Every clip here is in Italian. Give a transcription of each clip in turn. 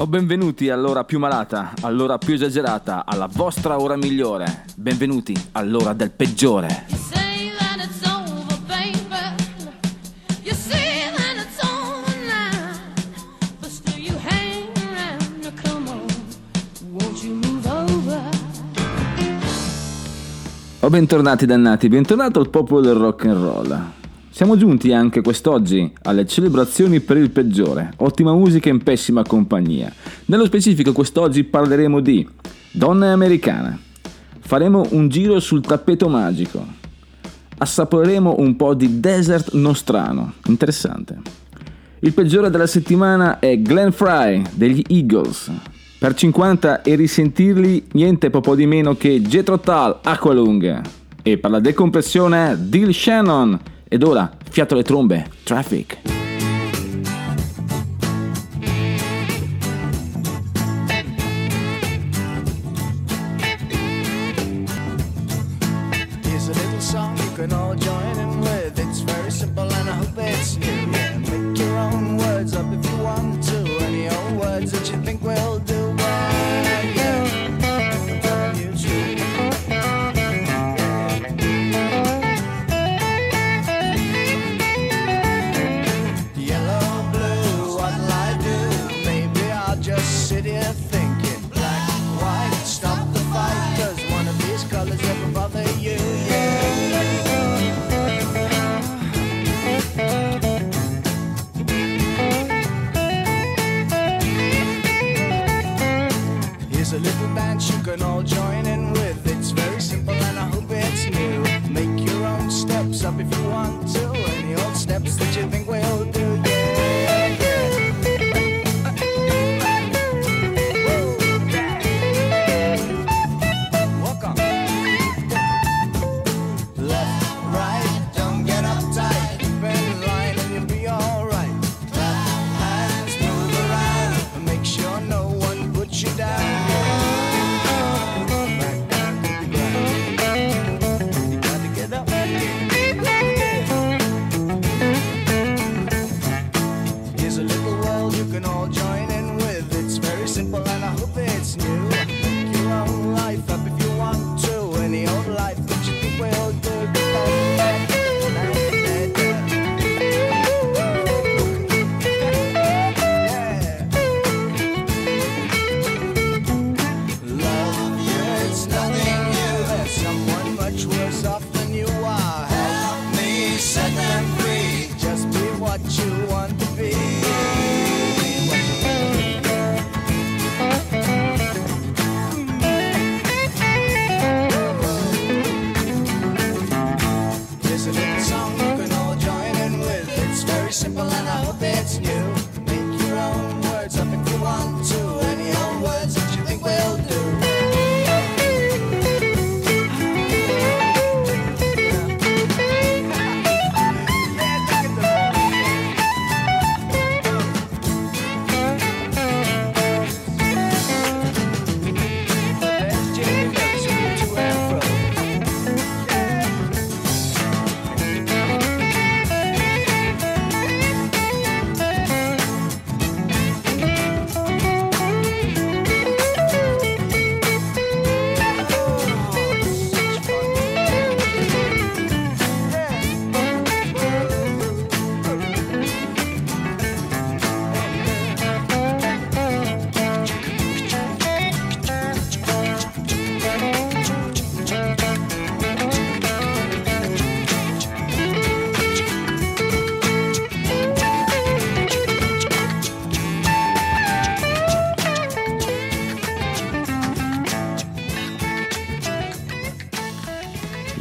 O benvenuti all'ora più malata, all'ora più esagerata, alla vostra ora migliore. Benvenuti all'ora del peggiore. O bentornati dannati, bentornato al popolo del rock and roll. Siamo giunti anche quest'oggi alle celebrazioni per il peggiore, ottima musica in pessima compagnia. Nello specifico quest'oggi parleremo di donne americane. Faremo un giro sul tappeto magico. Assaporeremo un po' di desert nostrano, interessante. Il peggiore della settimana è Glenn Fry degli Eagles. Per 50 e risentirli niente po' di meno che Jethro Tull, Aqualung. E per la decompressione Dill Shannon. Ed ora, fiato alle trombe, Traffic. You can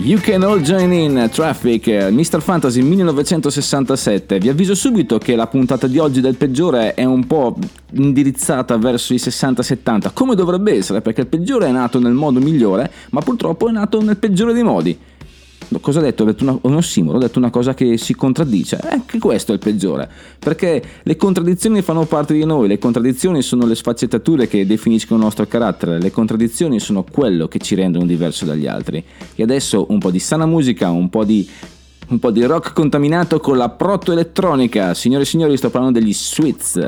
You Can All Join In Traffic, eh, Mr. Fantasy 1967. Vi avviso subito che la puntata di oggi del peggiore è un po' indirizzata verso i 60-70, come dovrebbe essere, perché il peggiore è nato nel modo migliore, ma purtroppo è nato nel peggiore dei modi. Cosa ho detto? Ho detto una, un ossimoro, ho detto una cosa che si contraddice. Eh, Anche questo è il peggiore, perché le contraddizioni fanno parte di noi, le contraddizioni sono le sfaccettature che definiscono il nostro carattere, le contraddizioni sono quello che ci rendono diverso dagli altri. E adesso un po' di sana musica, un po' di, un po' di rock contaminato con la proto-elettronica. Signore e signori, sto parlando degli Sweets.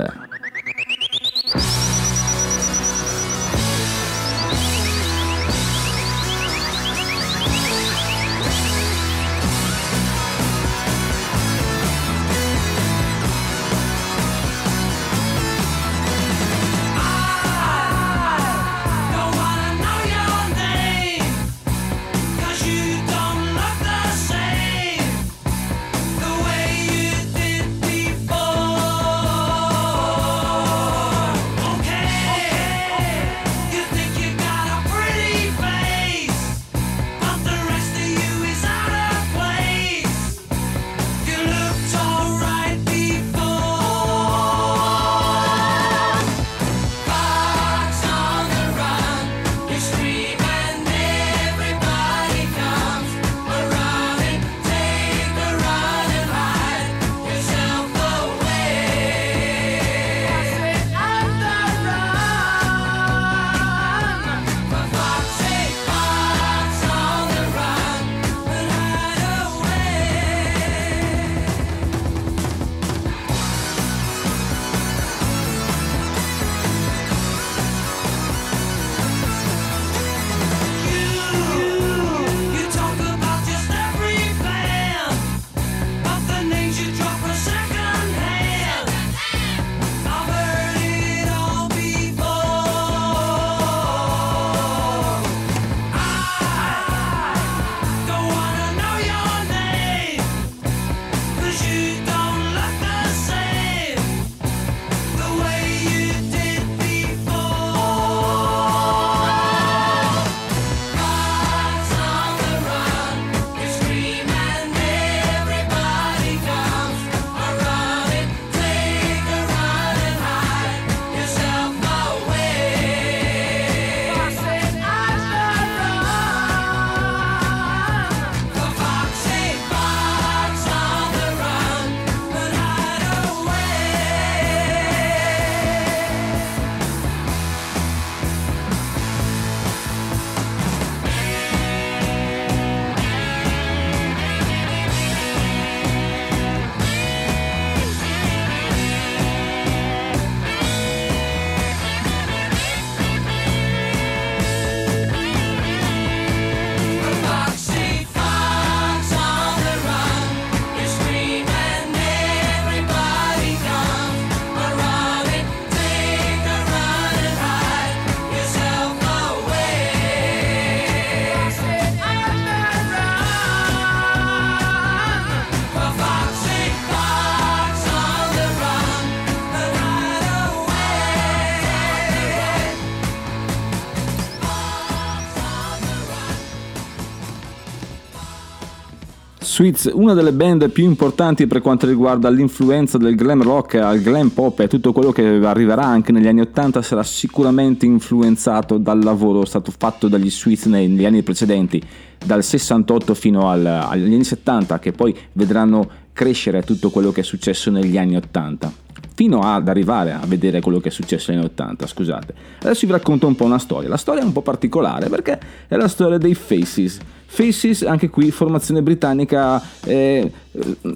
Sweets, una delle band più importanti per quanto riguarda l'influenza del glam rock al glam pop e tutto quello che arriverà anche negli anni 80 sarà sicuramente influenzato dal lavoro stato fatto dagli Sweets negli anni precedenti, dal 68 fino al, agli anni 70 che poi vedranno crescere tutto quello che è successo negli anni 80 fino ad arrivare a vedere quello che è successo negli anni 80, scusate. Adesso vi racconto un po' una storia. La storia è un po' particolare perché è la storia dei Faces. Faces, anche qui formazione britannica eh,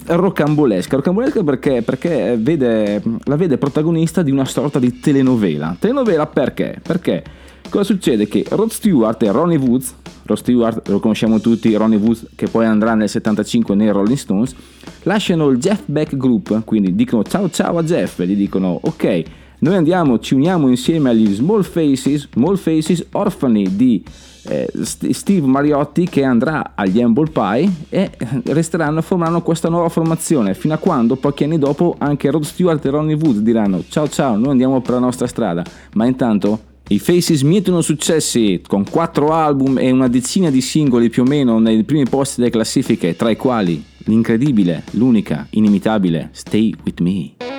rocambolesca. Rocambolesca perché, perché vede, la vede protagonista di una sorta di telenovela. Telenovela perché? Perché cosa succede? Che Rod Stewart e Ronnie Woods, Rod Stewart lo conosciamo tutti, Ronnie Woods che poi andrà nel 75 nei Rolling Stones, lasciano il Jeff Beck Group, quindi dicono ciao ciao a Jeff e gli dicono ok, noi andiamo, ci uniamo insieme agli Small Faces, Small Faces orfani di eh, Steve Mariotti che andrà agli Humble Pie e resteranno, formeranno questa nuova formazione fino a quando pochi anni dopo anche Rod Stewart e Ronnie Wood diranno ciao ciao, noi andiamo per la nostra strada, ma intanto i Faces mietono successi con quattro album e una decina di singoli più o meno nei primi posti delle classifiche, tra i quali l'incredibile, l'unica, inimitabile Stay With Me.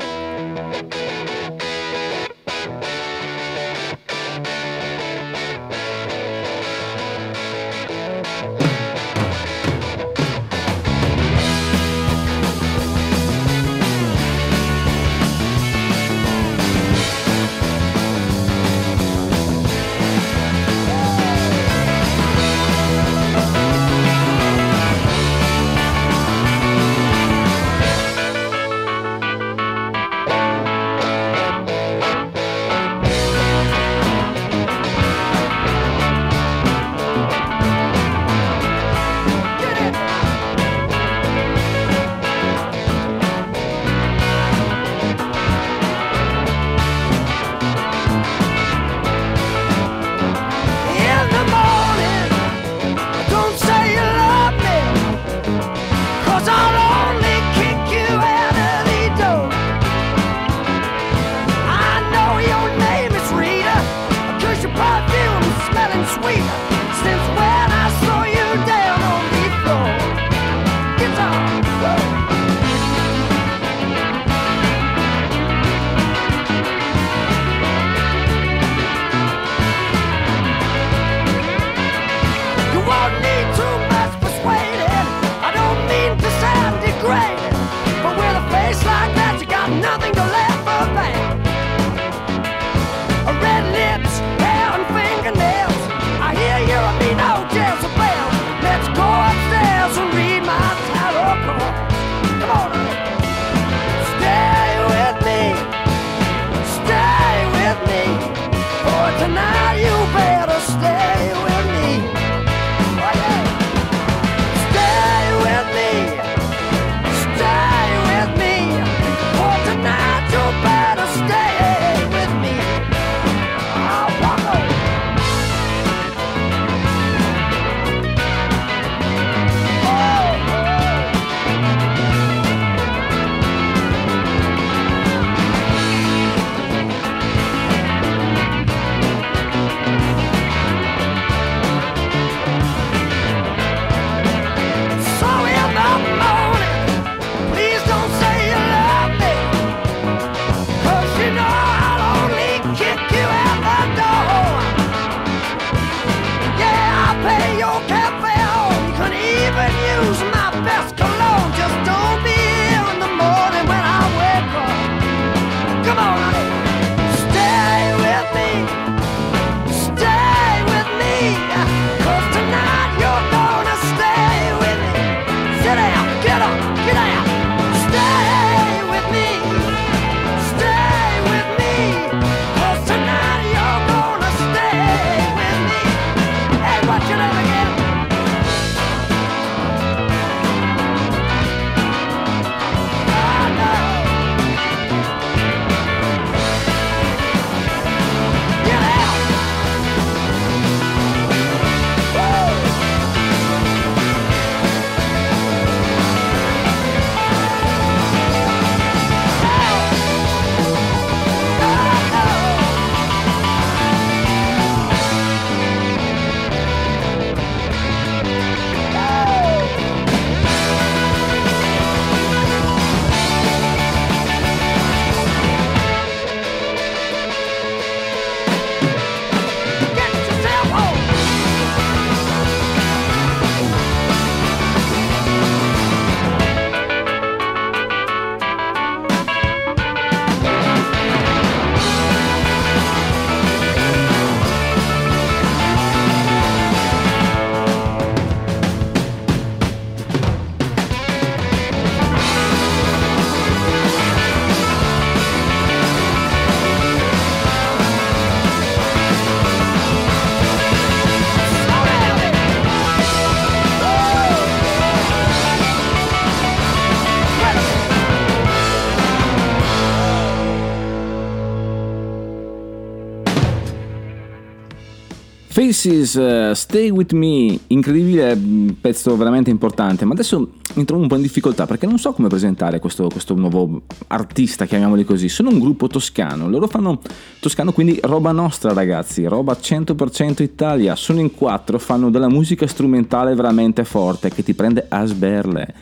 Oasis, eh, Stay With Me, incredibile, mh, pezzo veramente importante, ma adesso mi trovo un po' in difficoltà perché non so come presentare questo, questo nuovo artista, chiamiamoli così. Sono un gruppo toscano, loro fanno toscano quindi roba nostra ragazzi, roba 100% Italia, sono in quattro, fanno della musica strumentale veramente forte che ti prende a sberle.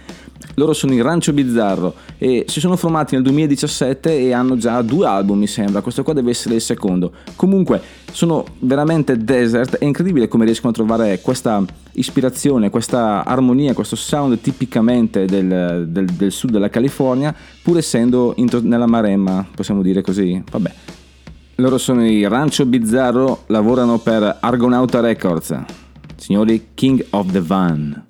Loro sono il Rancio Bizzarro e si sono formati nel 2017 e hanno già due album mi sembra, questo qua deve essere il secondo. Comunque sono veramente desert, è incredibile come riescono a trovare questa ispirazione, questa armonia, questo sound tipicamente del, del- del sud della California pur essendo in nella Maremma, possiamo dire così, vabbè. Loro sono i Rancio Bizzarro, lavorano per Argonauta Records. Signori King of the Van.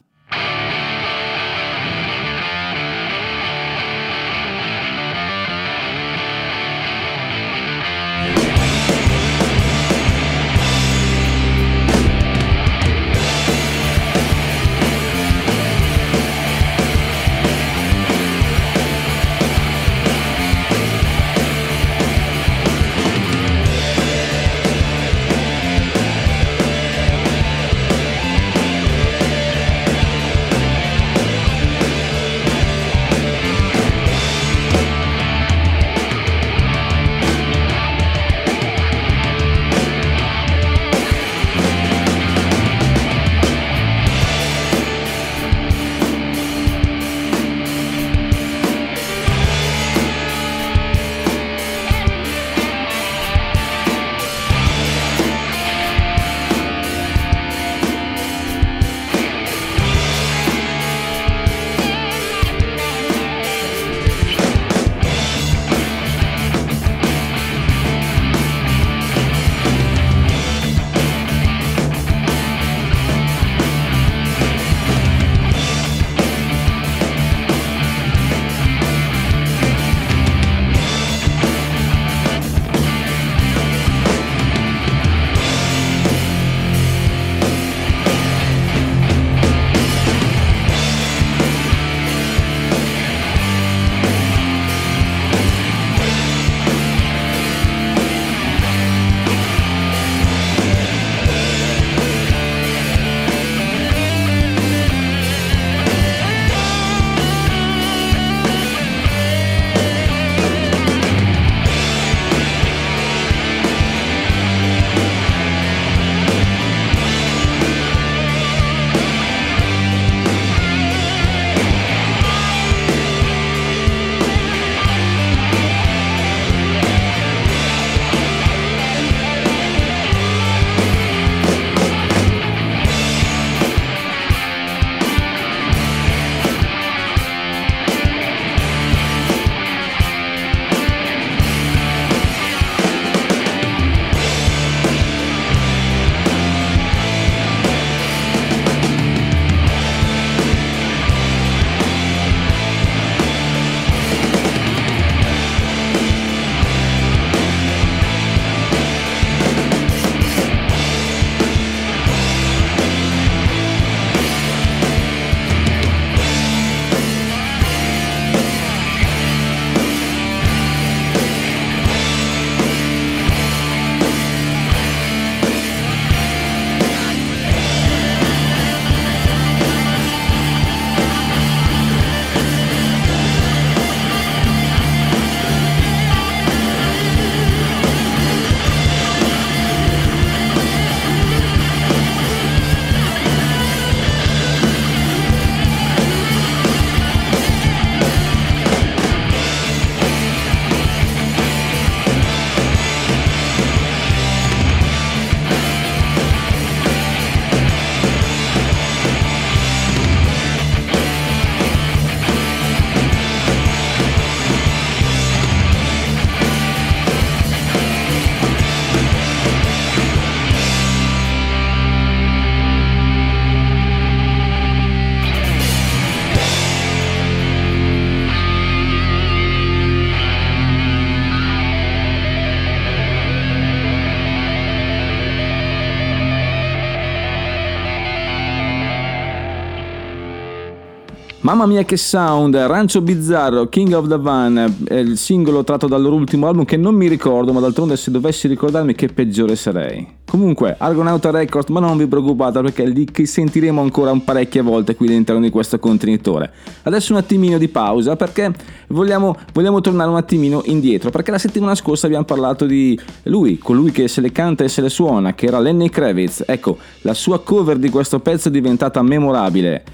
Mamma mia che sound, Rancio Bizzarro, King of the Van, è il singolo tratto dal loro ultimo album che non mi ricordo, ma d'altronde se dovessi ricordarmi che peggiore sarei. Comunque, Argonauta Records, ma non vi preoccupate perché li sentiremo ancora un parecchie volte qui all'interno di questo contenitore. Adesso un attimino di pausa perché vogliamo, vogliamo tornare un attimino indietro, perché la settimana scorsa abbiamo parlato di lui, colui che se le canta e se le suona, che era Lenny Kravitz. Ecco, la sua cover di questo pezzo è diventata memorabile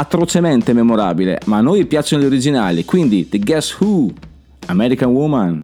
atrocemente memorabile, ma a noi piacciono gli originali, quindi The Guess Who, American Woman.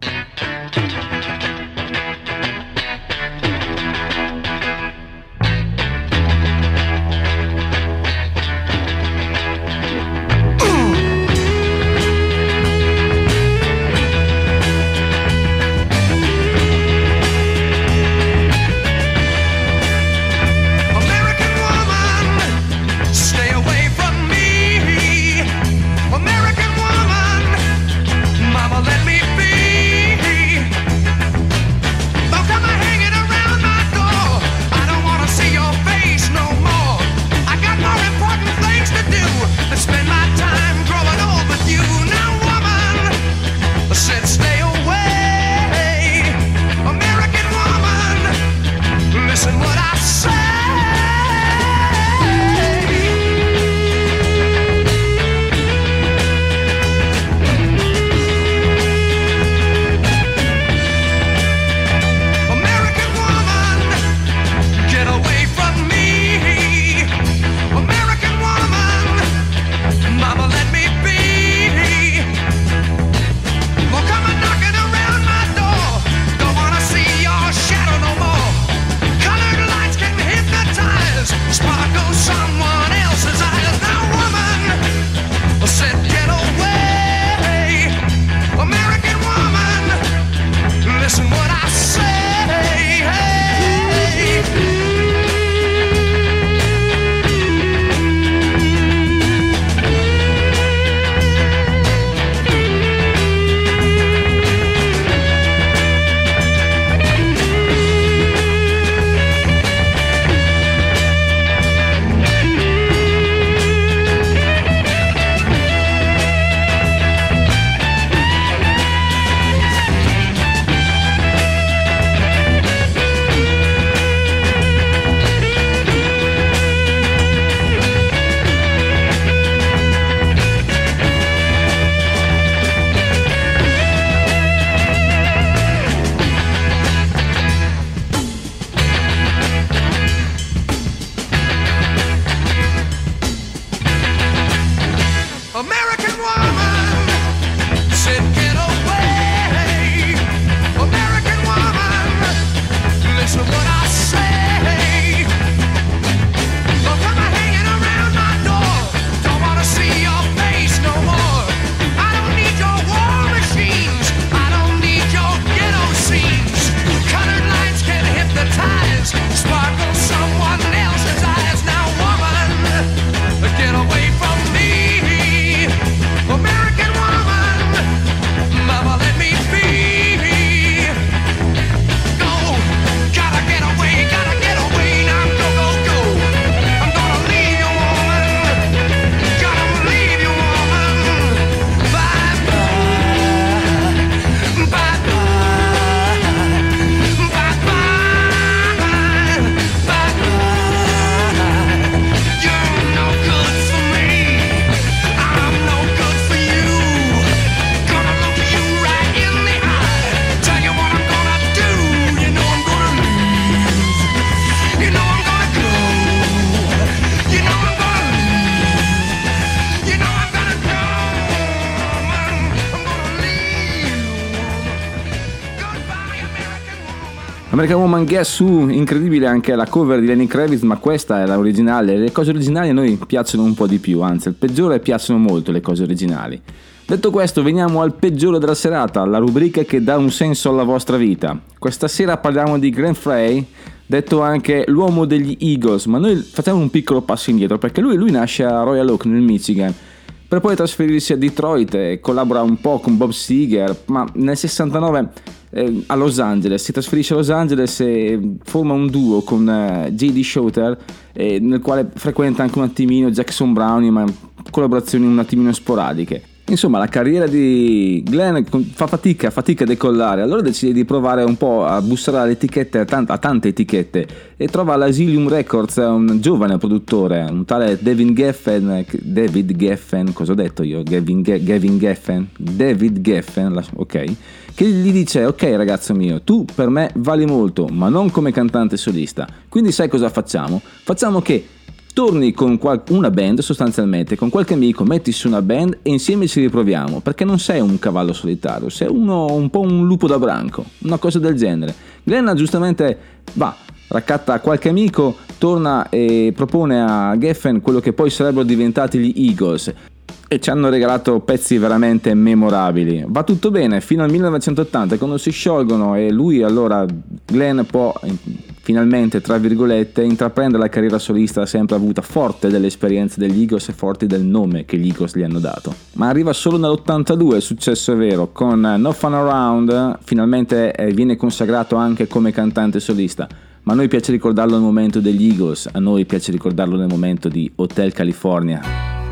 American Woman Guess Who, incredibile anche la cover di Lenny Kravitz, ma questa è la originale. Le cose originali a noi piacciono un po' di più, anzi, il peggiore piacciono molto le cose originali. Detto questo, veniamo al peggiore della serata, la rubrica che dà un senso alla vostra vita. Questa sera parliamo di Grant Frey, detto anche l'uomo degli Eagles, ma noi facciamo un piccolo passo indietro perché lui, lui nasce a Royal Oak nel Michigan per poi trasferirsi a Detroit e collabora un po' con Bob Seger, ma nel 69 eh, a Los Angeles, si trasferisce a Los Angeles e forma un duo con eh, J.D. Shooter, eh, nel quale frequenta anche un attimino Jackson Brownie, ma collaborazioni un attimino sporadiche. Insomma, la carriera di Glenn fa fatica, fatica a decollare, allora decide di provare un po' a bussare alle etichette, a, tant- a tante etichette, e trova all'Asylum Records un giovane produttore, un tale David Geffen, David Geffen, cosa ho detto io? Gavin, Gavin Geffen? David Geffen, ok, che gli dice, ok ragazzo mio, tu per me vali molto, ma non come cantante solista, quindi sai cosa facciamo? Facciamo che torni con una band sostanzialmente, con qualche amico, metti su una band e insieme ci riproviamo, perché non sei un cavallo solitario, sei uno un po' un lupo da branco, una cosa del genere. Glenn giustamente va, raccatta qualche amico, torna e propone a Geffen quello che poi sarebbero diventati gli Eagles e ci hanno regalato pezzi veramente memorabili. Va tutto bene fino al 1980 quando si sciolgono e lui allora Glenn può finalmente tra virgolette intraprendere la carriera solista sempre avuta forte delle esperienze degli Eagles e forti del nome che gli Eagles gli hanno dato. Ma arriva solo nell'82 il successo è vero con No Fun Around finalmente eh, viene consacrato anche come cantante solista. Ma a noi piace ricordarlo nel momento degli Eagles, a noi piace ricordarlo nel momento di Hotel California.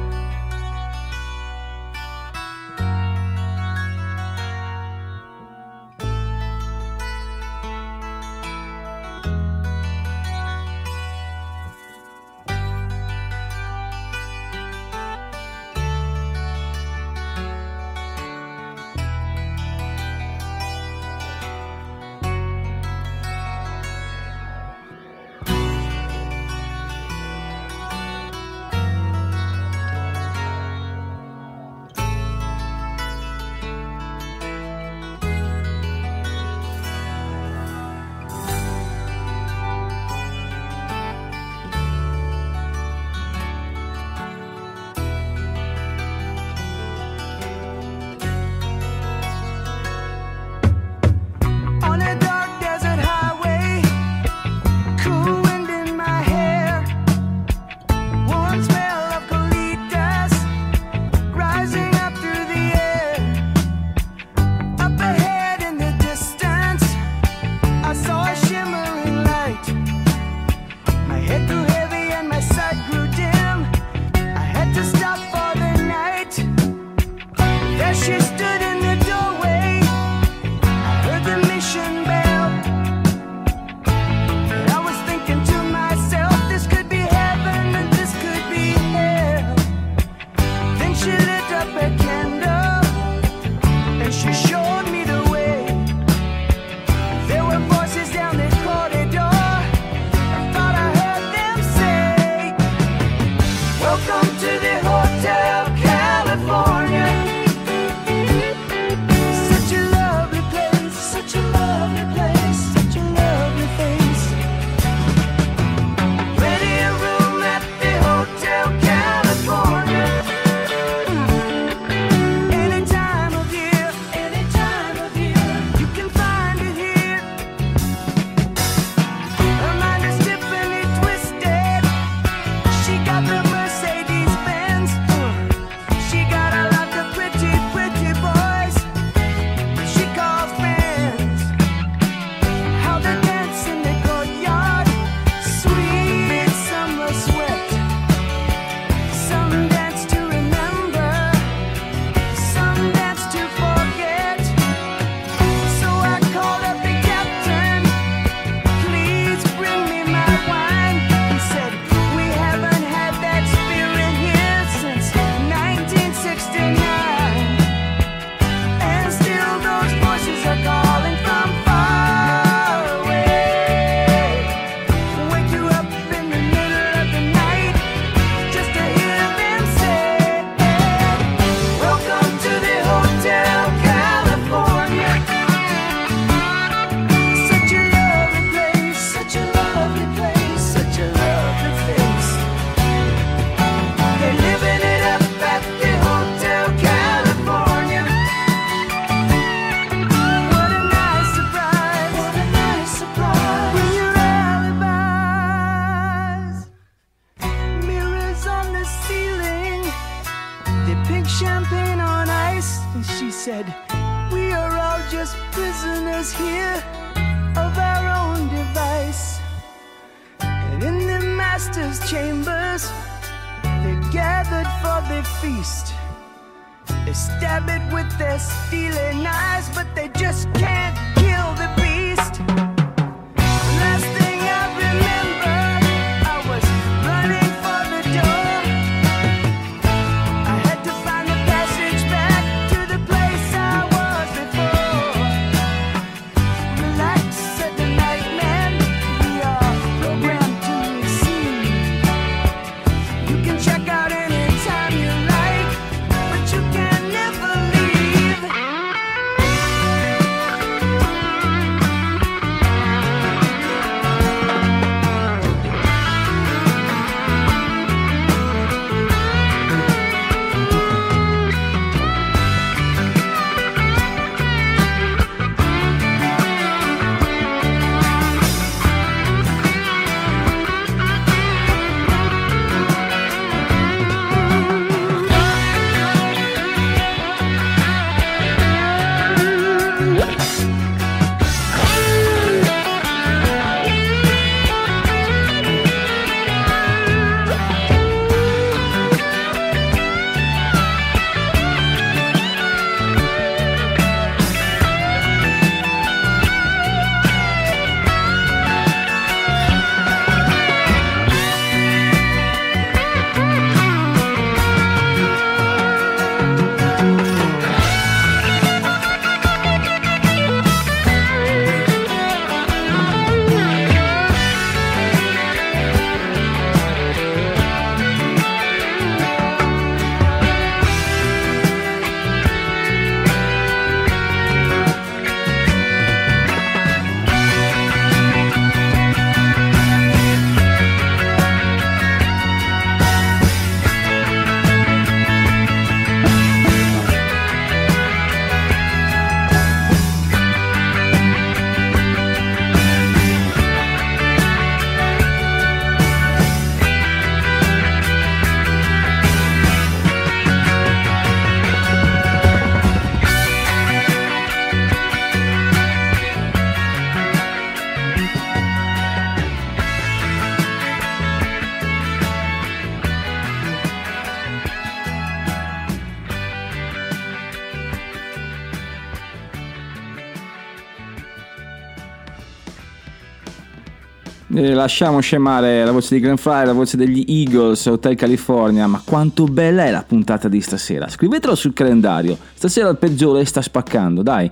Lasciamo scemare la voce di Glenn Fry, la voce degli Eagles, Hotel California, ma quanto bella è la puntata di stasera. Scrivetelo sul calendario, stasera il peggiore sta spaccando, dai.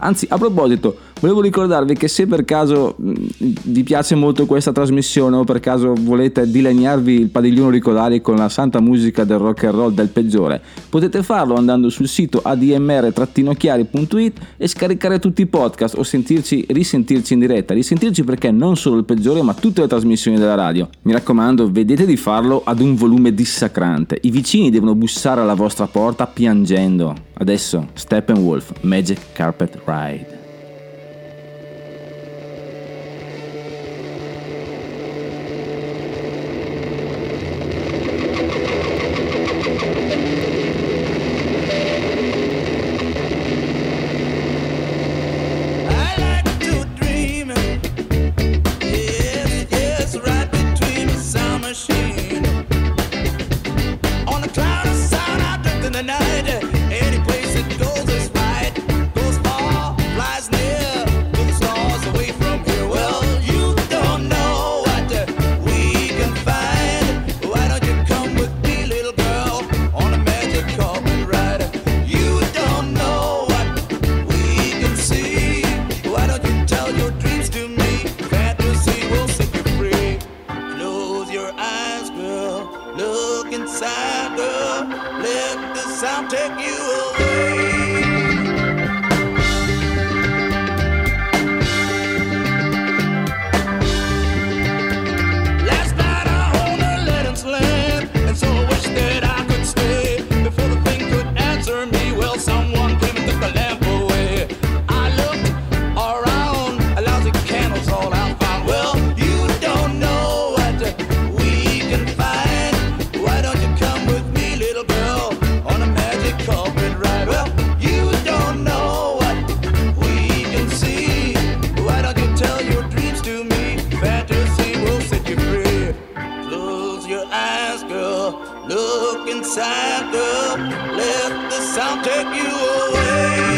Anzi, a proposito, volevo ricordarvi che se per caso vi piace molto questa trasmissione o per caso volete dilaniarvi il padiglione auricolari con la santa musica del rock and roll del peggiore, potete farlo andando sul sito admr-chiari.it e scaricare tutti i podcast o sentirci, risentirci in diretta. Risentirci perché non solo il peggiore, ma tutte le trasmissioni della radio. Mi raccomando, vedete di farlo ad un volume dissacrante. I vicini devono bussare alla vostra porta piangendo. Adesso, Steppenwolf, Magic Carpet Ride. Look inside the, let the sound take you away.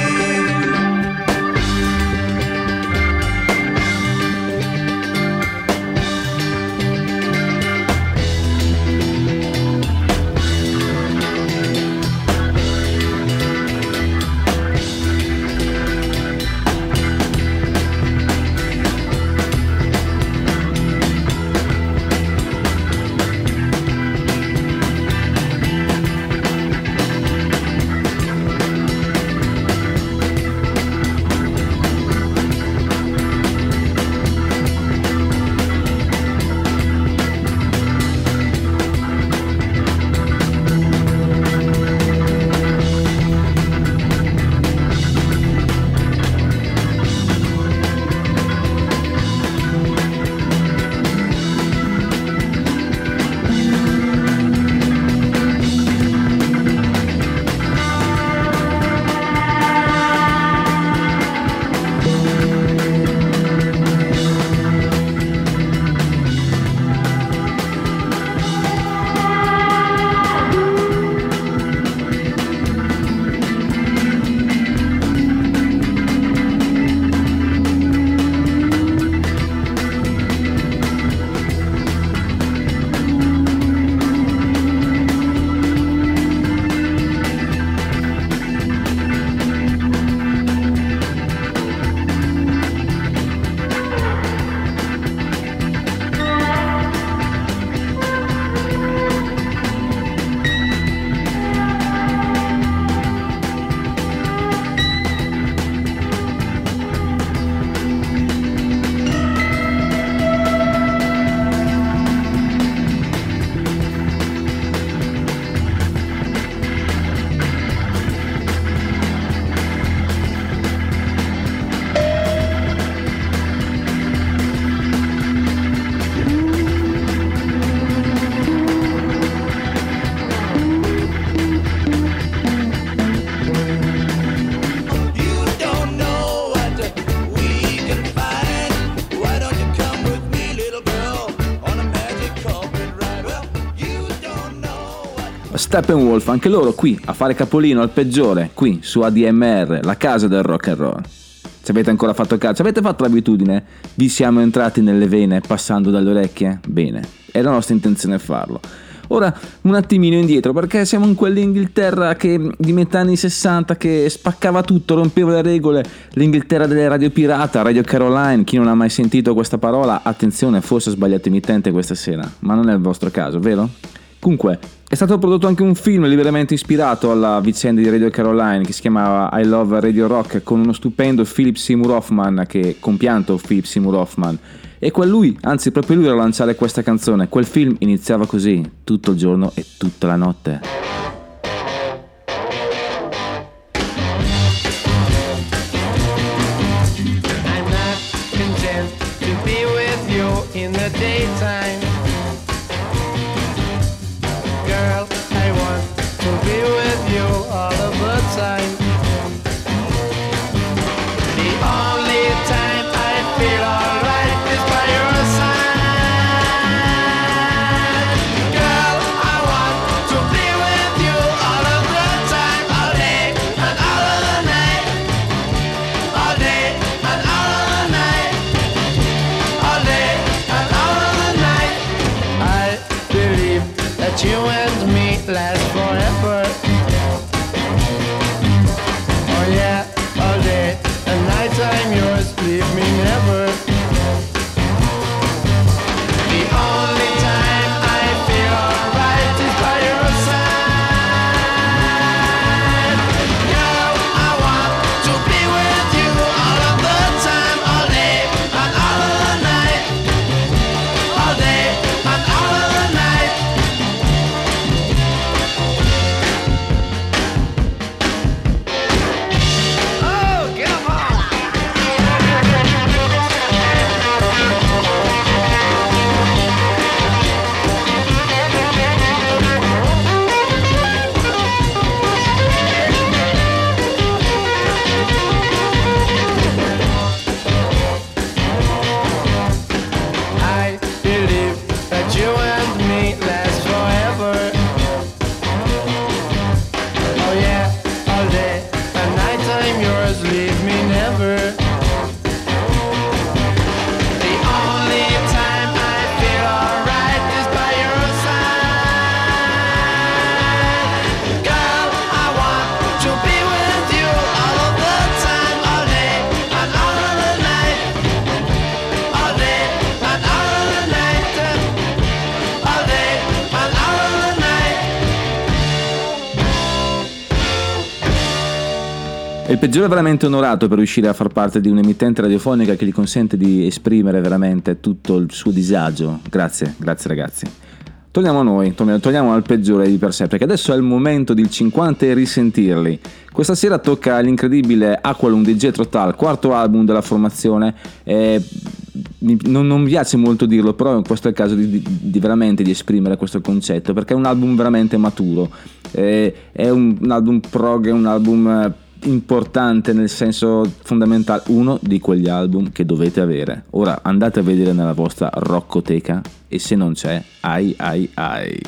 Steppenwolf, anche loro qui a fare capolino al peggiore, qui su ADMR, la casa del rock and roll. Se avete ancora fatto caso, avete fatto l'abitudine, vi siamo entrati nelle vene passando dalle orecchie? Bene, è la nostra intenzione farlo. Ora un attimino indietro perché siamo in quell'Inghilterra che, di metà anni 60 che spaccava tutto, rompeva le regole, l'Inghilterra delle radio pirata, Radio Caroline, chi non ha mai sentito questa parola, attenzione, forse ho sbagliato emittente questa sera, ma non è il vostro caso, vero? Comunque, è stato prodotto anche un film liberamente ispirato alla vicenda di Radio Caroline che si chiamava I Love Radio Rock con uno stupendo Philip Seymour Hoffman che compianto Philip Seymour Hoffman e quel lui, anzi proprio lui a lanciare questa canzone. Quel film iniziava così, tutto il giorno e tutta la notte. Peggiore è veramente onorato per riuscire a far parte di un'emittente radiofonica che gli consente di esprimere veramente tutto il suo disagio. Grazie, grazie ragazzi. Torniamo a noi, torniamo al peggiore di per sé, perché adesso è il momento del 50 e risentirli. Questa sera tocca l'incredibile Aqualung di Jetro Tal, quarto album della formazione. e non, non piace molto dirlo, però questo è il caso di, di- di veramente di esprimere questo concetto, perché è un album veramente maturo. È un, un album prog, è un album eh, importante nel senso fondamentale, uno di quegli album che dovete avere. Ora andate a vedere nella vostra roccoteca e se non c'è, ai ai ai.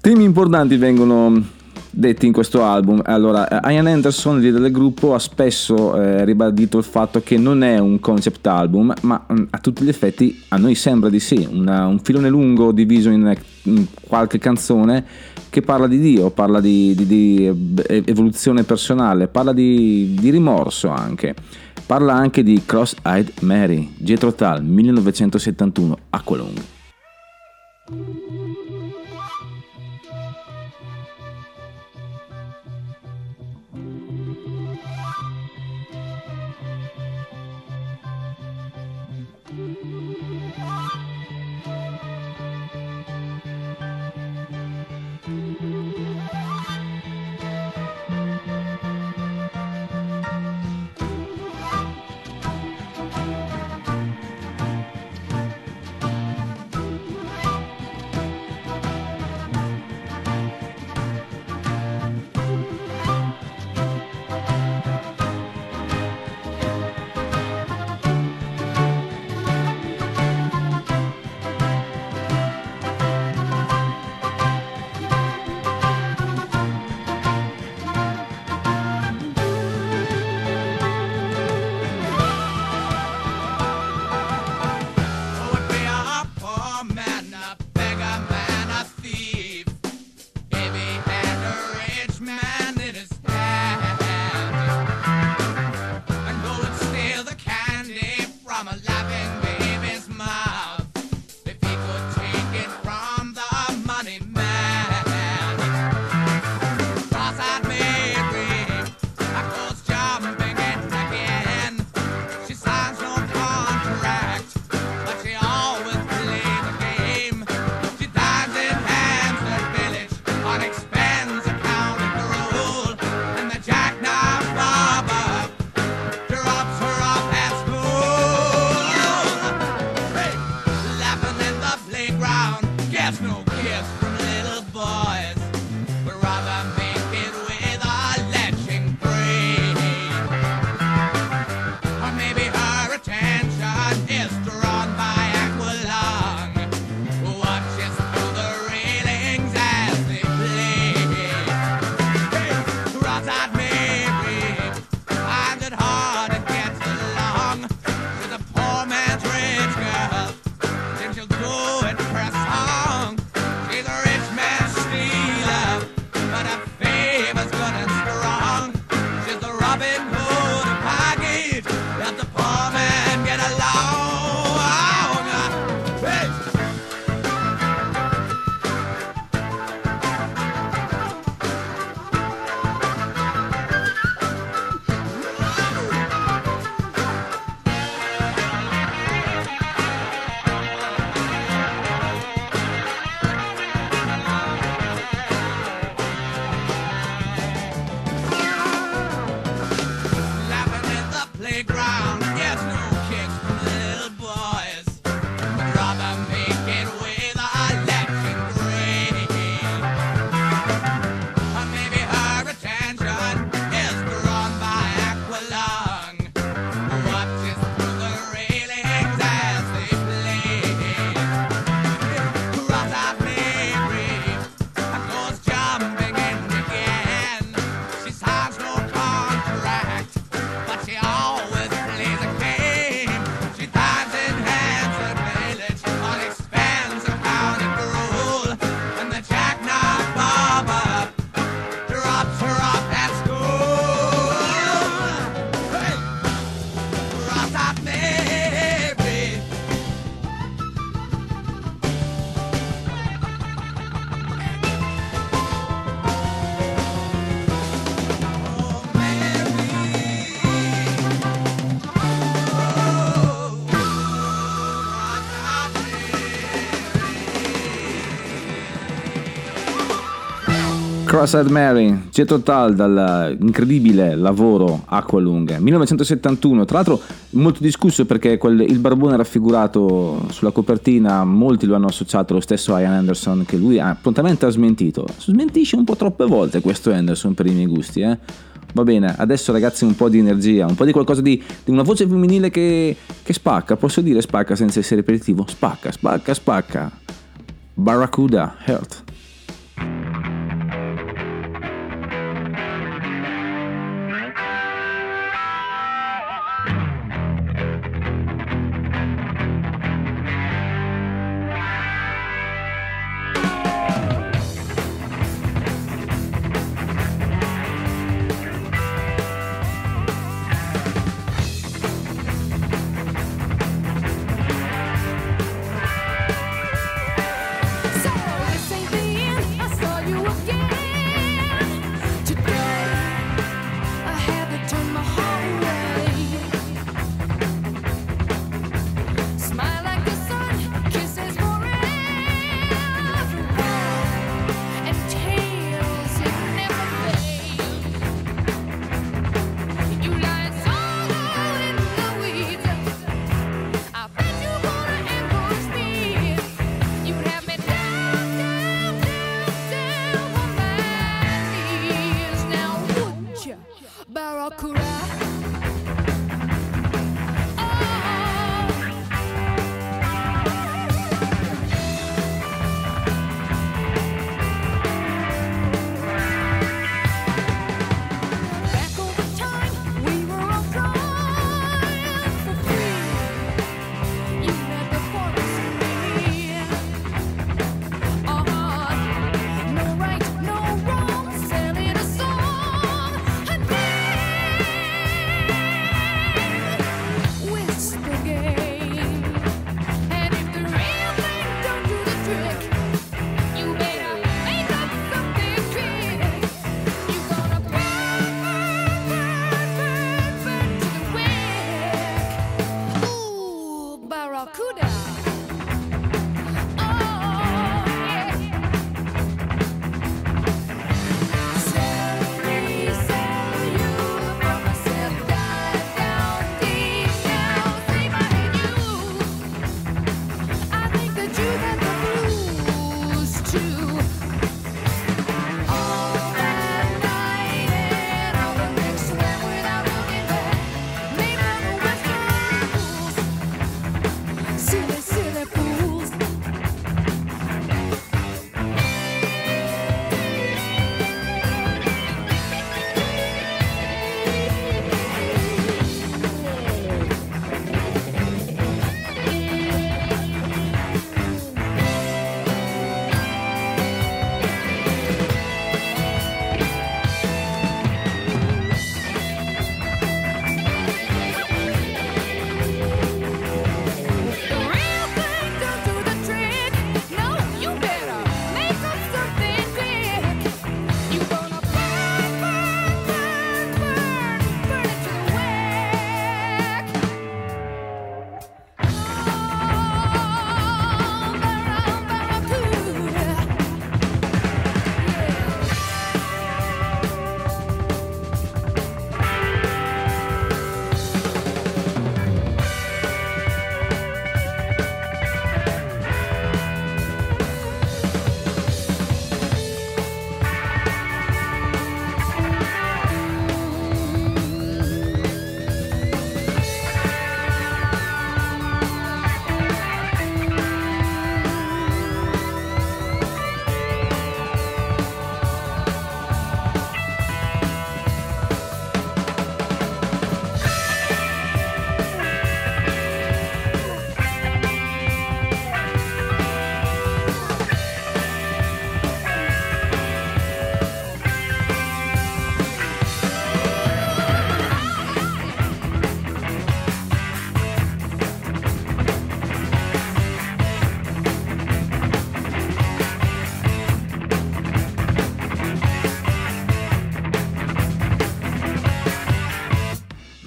Temi importanti vengono detti in questo album. Allora, eh, Ian Anderson, leader del gruppo, ha spesso eh, ribadito il fatto che non è un concept album, ma mm, a tutti gli effetti a noi sembra di sì, una- un filone lungo diviso in, in qualche canzone che parla di Dio, parla di, di- di, eh, evoluzione personale, parla di, di rimorso anche. Parla anche di Cross-Eyed Mary, Jethro Tull, 1971, Aqualung. Cross-Eyed Mary, Jethro Tull dal incredibile lavoro Acqualung 1971, tra l'altro molto discusso perché quel- il barbone raffigurato sulla copertina molti lo hanno associato allo stesso Ian Anderson che lui ha prontamente ha smentito smentisce un po' troppe volte questo Anderson per i miei gusti eh. Va bene, adesso ragazzi un po' di energia, un po' di qualcosa di, di una voce femminile che, che spacca, posso dire spacca senza essere ripetitivo? Spacca, spacca, spacca. Barracuda, Heart.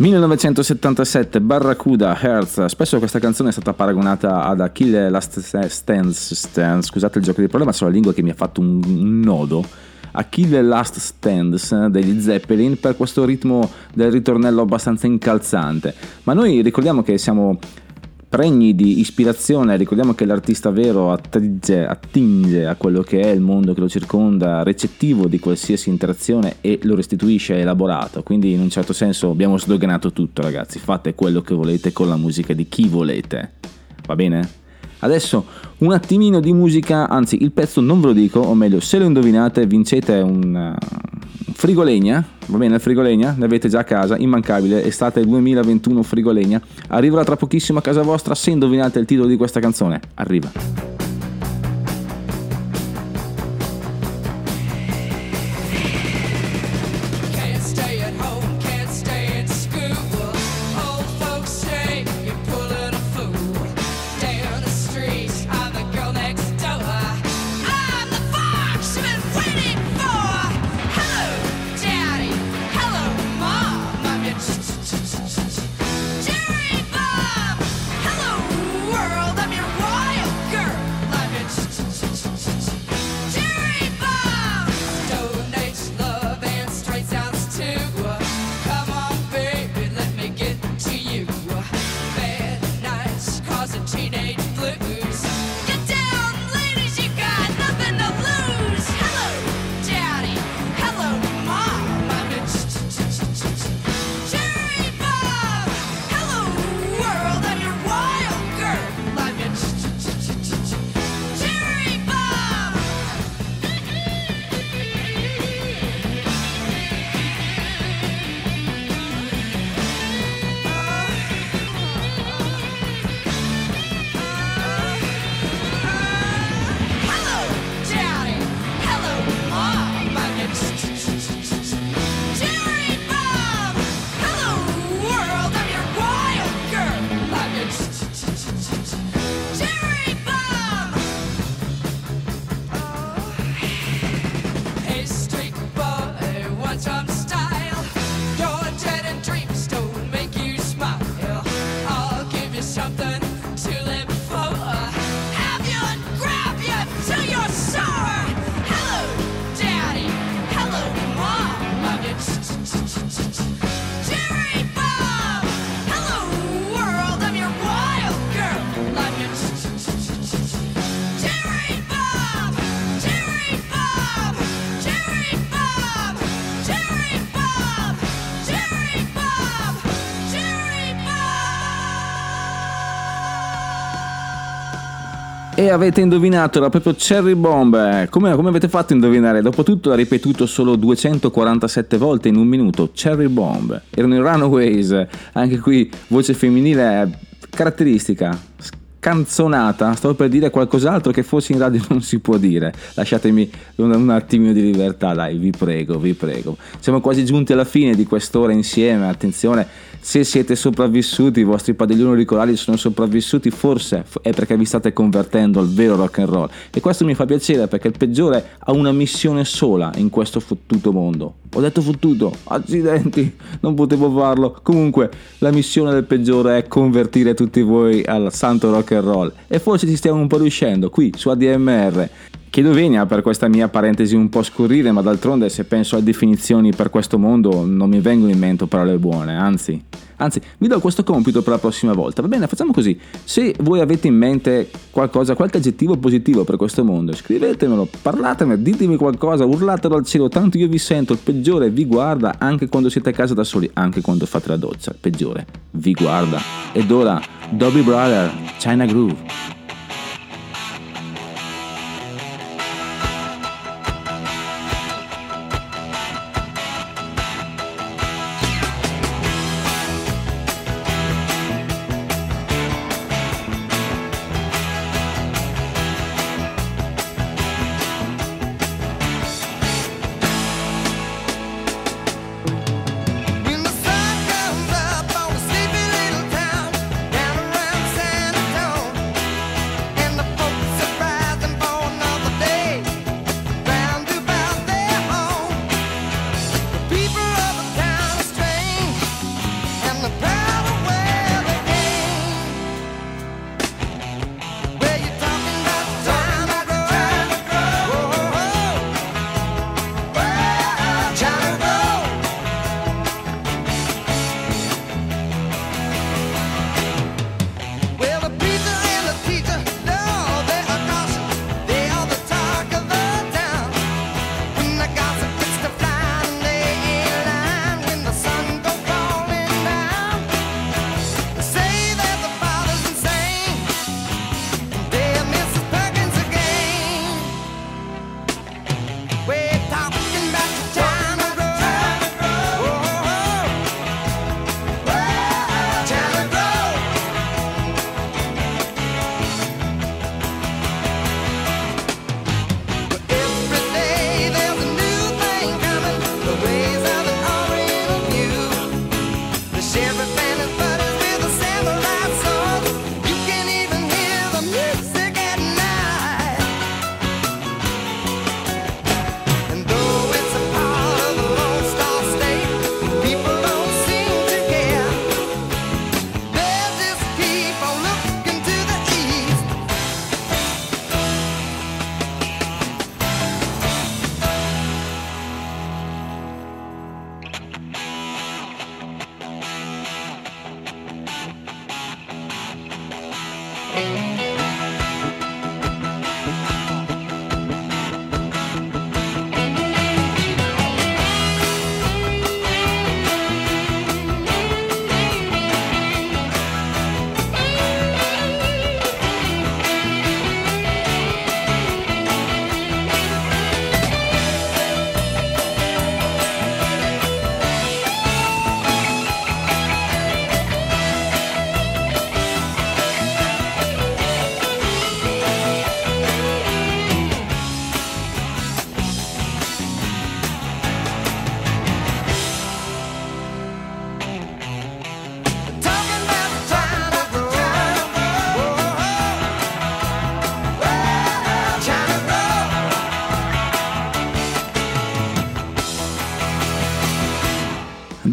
1977 Barracuda Hertz spesso questa canzone è stata paragonata ad Achille Last Stands, Stands scusate il gioco di parole ma sono la lingua che mi ha fatto un, un nodo Achille Last Stands degli Zeppelin per questo ritmo del ritornello abbastanza incalzante. Ma noi ricordiamo che siamo pregni di ispirazione, ricordiamo che l'artista vero attinge, attinge a quello che è il mondo che lo circonda, recettivo di qualsiasi interazione e lo restituisce elaborato, quindi in un certo senso abbiamo sdoganato tutto ragazzi, fate quello che volete con la musica di chi volete, va bene? Adesso un attimino di musica, anzi il pezzo non ve lo dico, o meglio se lo indovinate vincete un frigolegna, va bene il frigolegna, ne avete già a casa, immancabile, estate 2021 frigolegna, arriverà tra pochissimo a casa vostra se indovinate il titolo di questa canzone, arriva. Avete indovinato, era proprio Cherry Bomb. Come, come avete fatto a indovinare? Dopotutto l'ha ripetuto solo 247 volte in un minuto. Cherry Bomb. Erano i Runaways. Anche qui voce femminile caratteristica. Canzonata, stavo per dire qualcos'altro che forse in radio non si può dire. Lasciatemi un, un attimino di libertà, dai, vi prego, vi prego. Siamo quasi giunti alla fine di quest'ora insieme. Attenzione, se siete sopravvissuti, i vostri padiglioni auricolari sono sopravvissuti, forse è perché vi state convertendo al vero rock and roll. E questo mi fa piacere perché il peggiore ha una missione sola in questo fottuto mondo. Ho detto fottuto, accidenti, non potevo farlo. Comunque, la missione del peggiore è convertire tutti voi al santo rock and roll. E forse ci stiamo un po' riuscendo qui su ADMR. Chiedo venia per questa mia parentesi un po' scurrile, ma d'altronde se penso a definizioni per questo mondo non mi vengono in mente parole buone, anzi, anzi, vi do questo compito per la prossima volta. Va bene, facciamo così. Se voi avete in mente qualcosa, qualche aggettivo positivo per questo mondo, scrivetemelo, parlatemi, ditemi qualcosa, urlatelo al cielo, tanto io vi sento, il peggiore vi guarda anche quando siete a casa da soli, anche quando fate la doccia, il peggiore vi guarda. Ed ora, Dobby Brother, China Groove.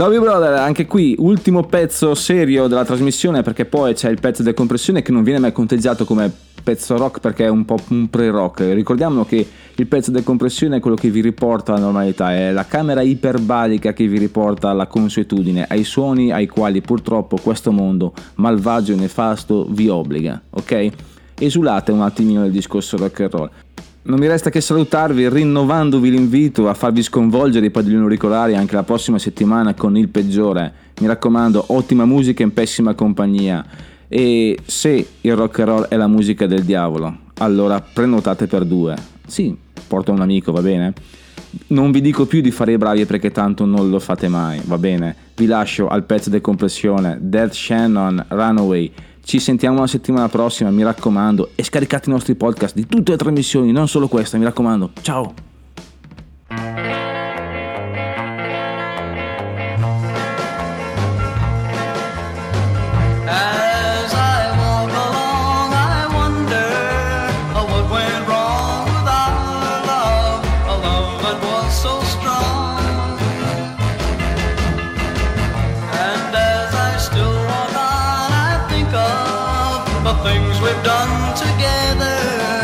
Dobby Brother, anche qui ultimo pezzo serio della trasmissione perché poi c'è il pezzo decompressione che non viene mai conteggiato come pezzo rock perché è un po' un pre-rock. Ricordiamo che il pezzo decompressione è quello che vi riporta alla normalità, è la camera iperbarica che vi riporta alla consuetudine, ai suoni ai quali purtroppo questo mondo malvagio e nefasto vi obbliga, ok? Esulate un attimino del discorso rock and roll. Non mi resta che salutarvi rinnovandovi l'invito a farvi sconvolgere i padiglioni auricolari anche la prossima settimana con il peggiore. Mi raccomando, ottima musica in pessima compagnia. E se il rock and roll è la musica del diavolo, allora prenotate per due. Sì, porto un amico, va bene? Non vi dico più di fare i bravi perché tanto non lo fate mai, va bene? Vi lascio al pezzo di compressione Dead Shannon Runaway. Ci sentiamo la settimana prossima, mi raccomando, e scaricate i nostri podcast di tutte le trasmissioni, non solo questa, mi raccomando. Ciao! done together.